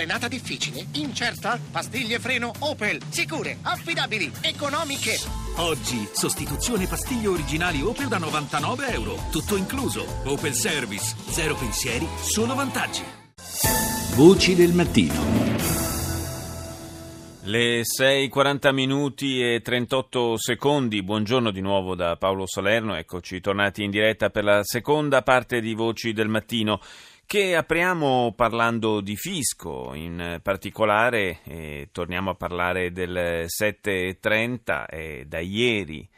Frenata difficile? Incerta? Pastiglie freno Opel. Sicure, affidabili, economiche. Oggi, sostituzione pastiglie originali Opel da 99 euro. Tutto incluso. Opel Service. Zero pensieri, solo vantaggi. Voci del mattino. Le 6.40 minuti e 38 secondi, buongiorno di nuovo da Paolo Salerno, eccoci tornati in diretta per la seconda parte di Voci del Mattino che apriamo parlando di fisco, in particolare eh, torniamo a parlare del 7.30 eh, da ieri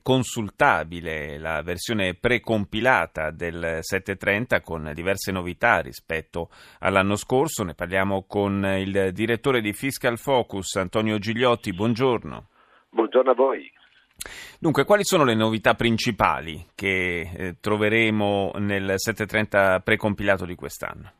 consultabile la versione precompilata del 730 con diverse novità rispetto all'anno scorso. Ne parliamo con il direttore di Fiscal Focus, Antonio Gigliotti. Buongiorno. Buongiorno a voi. Dunque, quali sono le novità principali che eh, troveremo nel 730 precompilato di quest'anno?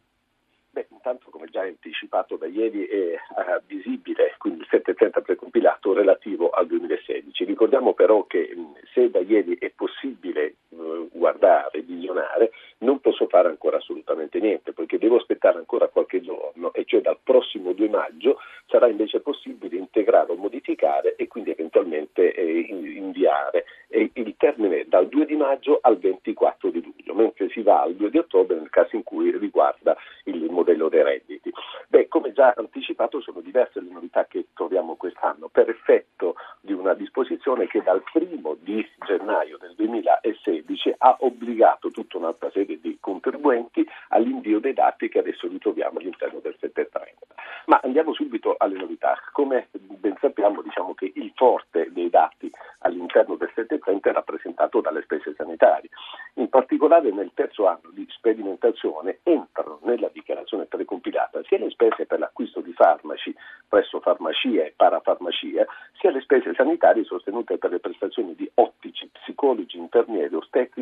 Beh, intanto, come già anticipato da ieri, è uh, visibile quindi il 730 precompilato relativo al 2016. Ricordiamo però che mh, se da ieri è possibile uh, guardare, visionare, non posso fare ancora assolutamente niente, perché devo aspettare ancora qualche giorno, e cioè dal prossimo 2 maggio sarà invece possibile integrare o modificare e quindi eventualmente eh, inviare. E il termine dal 2 di maggio al 24 di luglio, mentre si va al 2 di ottobre nel caso in cui riguarda il modello dei redditi. Beh, come già anticipato sono diverse le novità che troviamo quest'anno per effetto di una disposizione che dal primo di gennaio del 2016 ha obbligato tutta un'altra serie di contribuenti all'invio dei dati che adesso ritroviamo all'interno del 730. Andiamo subito alle novità. Come ben sappiamo, diciamo che il forte dei dati all'interno del 730 è rappresentato dalle spese sanitarie. In particolare nel terzo anno di sperimentazione entrano nella dichiarazione precompilata sia le spese per l'acquisto di farmaci presso farmacie e parafarmacie, sia le spese sanitarie sostenute per le prestazioni di ottici, psicologi, infermieri, ostetriche, tecnici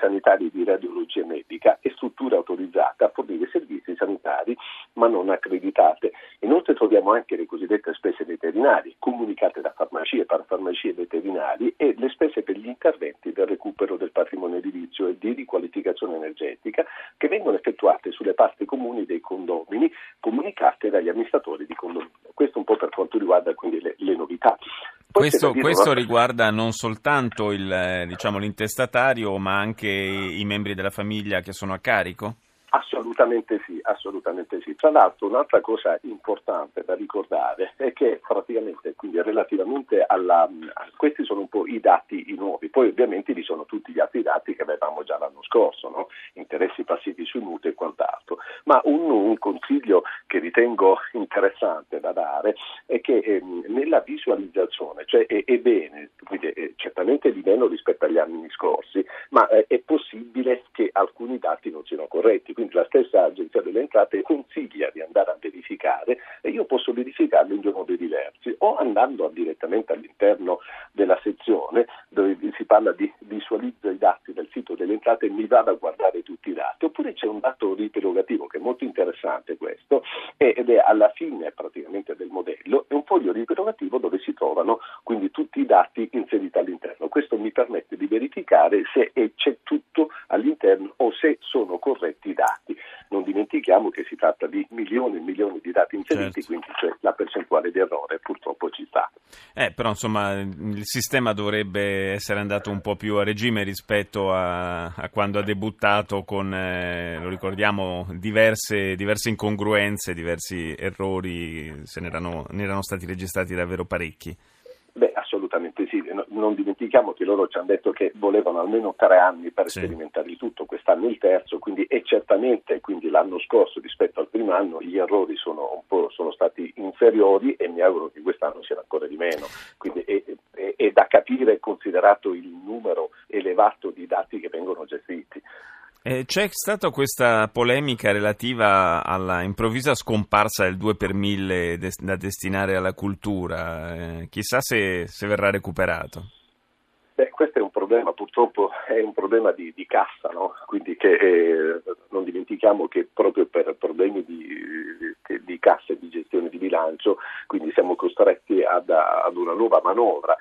sanitari di radiologia medica e strutture autorizzate a fornire servizi sanitari ma non accreditate. Inoltre troviamo anche le cosiddette spese veterinarie comunicate da farmacie, parafarmacie veterinari e le spese per gli interventi del recupero del patrimonio edilizio e di riqualificazione energetica che vengono effettuate sulle parti comuni dei condomini comunicate dagli amministratori di condominio. Questo un po' per quanto riguarda quindi le, le novità. Questo, questo riguarda non soltanto il, eh, diciamo, l'intestatario ma anche i membri della famiglia che sono a carico? Assolutamente sì, assolutamente sì. Tra l'altro un'altra cosa importante da ricordare è che praticamente, quindi relativamente alla, questi sono un po' i dati nuovi, poi ovviamente vi sono tutti gli altri dati che avevamo già l'anno scorso, no? interessi passivi sui mutui e quant'altro, ma un, un, consiglio che ritengo interessante da dare è che eh, nella visualizzazione, cioè è, è bene, quindi è certamente di meno rispetto agli anni scorsi, ma eh, è possibile che alcuni dati non siano corretti. Quindi la stessa Agenzia delle Entrate consiglia di andare a verificare e io posso verificarlo in due modi diversi, o andando direttamente all'interno della sezione dove si parla di visualizza i dati del sito delle entrate e mi vado a guardare tutti i dati, oppure c'è un dato ripilogativo che è molto interessante questo ed è alla fine praticamente del modello, è un foglio ripilogativo dove si trovano quindi tutti i dati inseriti all'interno. Questo mi permette di verificare se c'è tutto all'interno o se sono corretti i dati. Non dimentichiamo che si tratta di milioni e milioni di dati inseriti, certo. quindi cioè, la percentuale di errore purtroppo. Eh, però insomma il sistema dovrebbe essere andato un po' più a regime rispetto a, a quando ha debuttato con, eh, lo ricordiamo, diverse, diverse, incongruenze, diversi errori, se ne erano, ne erano stati registrati davvero parecchi. Non dimentichiamo che loro ci hanno detto che volevano almeno tre anni per sì. sperimentare il tutto, quest'anno il terzo, quindi e certamente quindi l'anno scorso rispetto al primo anno gli errori sono, sono stati inferiori e mi auguro che quest'anno siano ancora di meno. Quindi è, è, è da capire considerato il numero elevato di dati che vengono gestiti. Eh, c'è stata questa polemica relativa alla improvvisa scomparsa del 2 per 1000 des- da destinare alla cultura, eh, chissà se, se, verrà recuperato. Beh, questo è un problema, purtroppo è un problema di, di cassa, no? quindi che, eh, non dimentichiamo che proprio per problemi di, di, cassa e di gestione di bilancio, quindi siamo costretti ad, ad una nuova manovra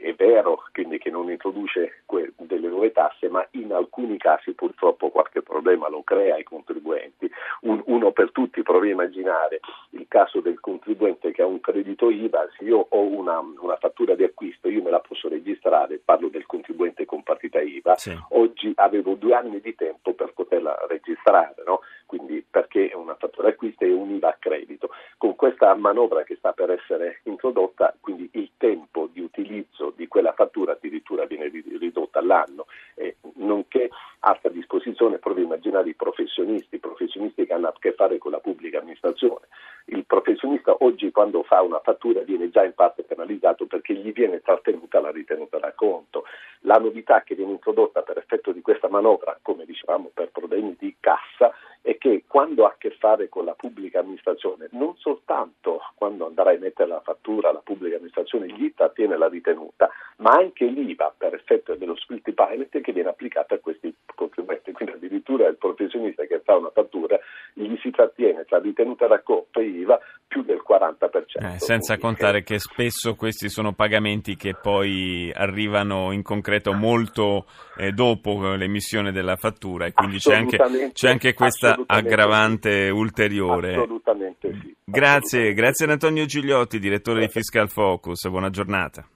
è vero quindi che non introduce que- nuove tasse, ma in alcuni casi purtroppo qualche problema lo crea ai contribuenti. Un, uno per tutti, provi a immaginare il caso del contribuente che ha un credito IVA, se io ho una, una fattura di acquisto, io me la posso registrare, parlo del contribuente con partita IVA, sì. oggi avevo due anni di tempo per poterla registrare, no? quindi perché è una fattura acquisto e un IVA a credito. Con questa manovra che sta per essere introdotta, quindi il tempo di utilizzo di quella fattura addirittura viene ridotta all'anno, eh, nonché alta disposizione i professionisti, professionisti che hanno a che fare con la pubblica amministrazione. Il professionista oggi quando fa una fattura viene già in parte penalizzato perché gli viene trattenuta la ritenuta da conto. La novità che viene introdotta per effetto di questa manovra, come dicevamo per problemi di cassa, è che quando ha a che fare con la pubblica amministrazione, non soltanto quando andrà a emettere la fattura alla pubblica amministrazione gli trattiene la ritenuta, ma anche l'IVA per effetto dello split payment che viene applicata a questi contribuenti. Quindi addirittura il professionista che fa una fattura gli si trattiene tra ritenuta d'accordo e IVA più del 40%. Eh, senza contare che spesso questi sono pagamenti che poi arrivano in concreto molto eh, dopo l'emissione della fattura e quindi c'è anche, c'è anche questa aggravante sì. ulteriore. Assolutamente sì. Grazie, Assolutamente. grazie ad Antonio Gigliotti, direttore grazie. di Fiscal Focus, buona giornata.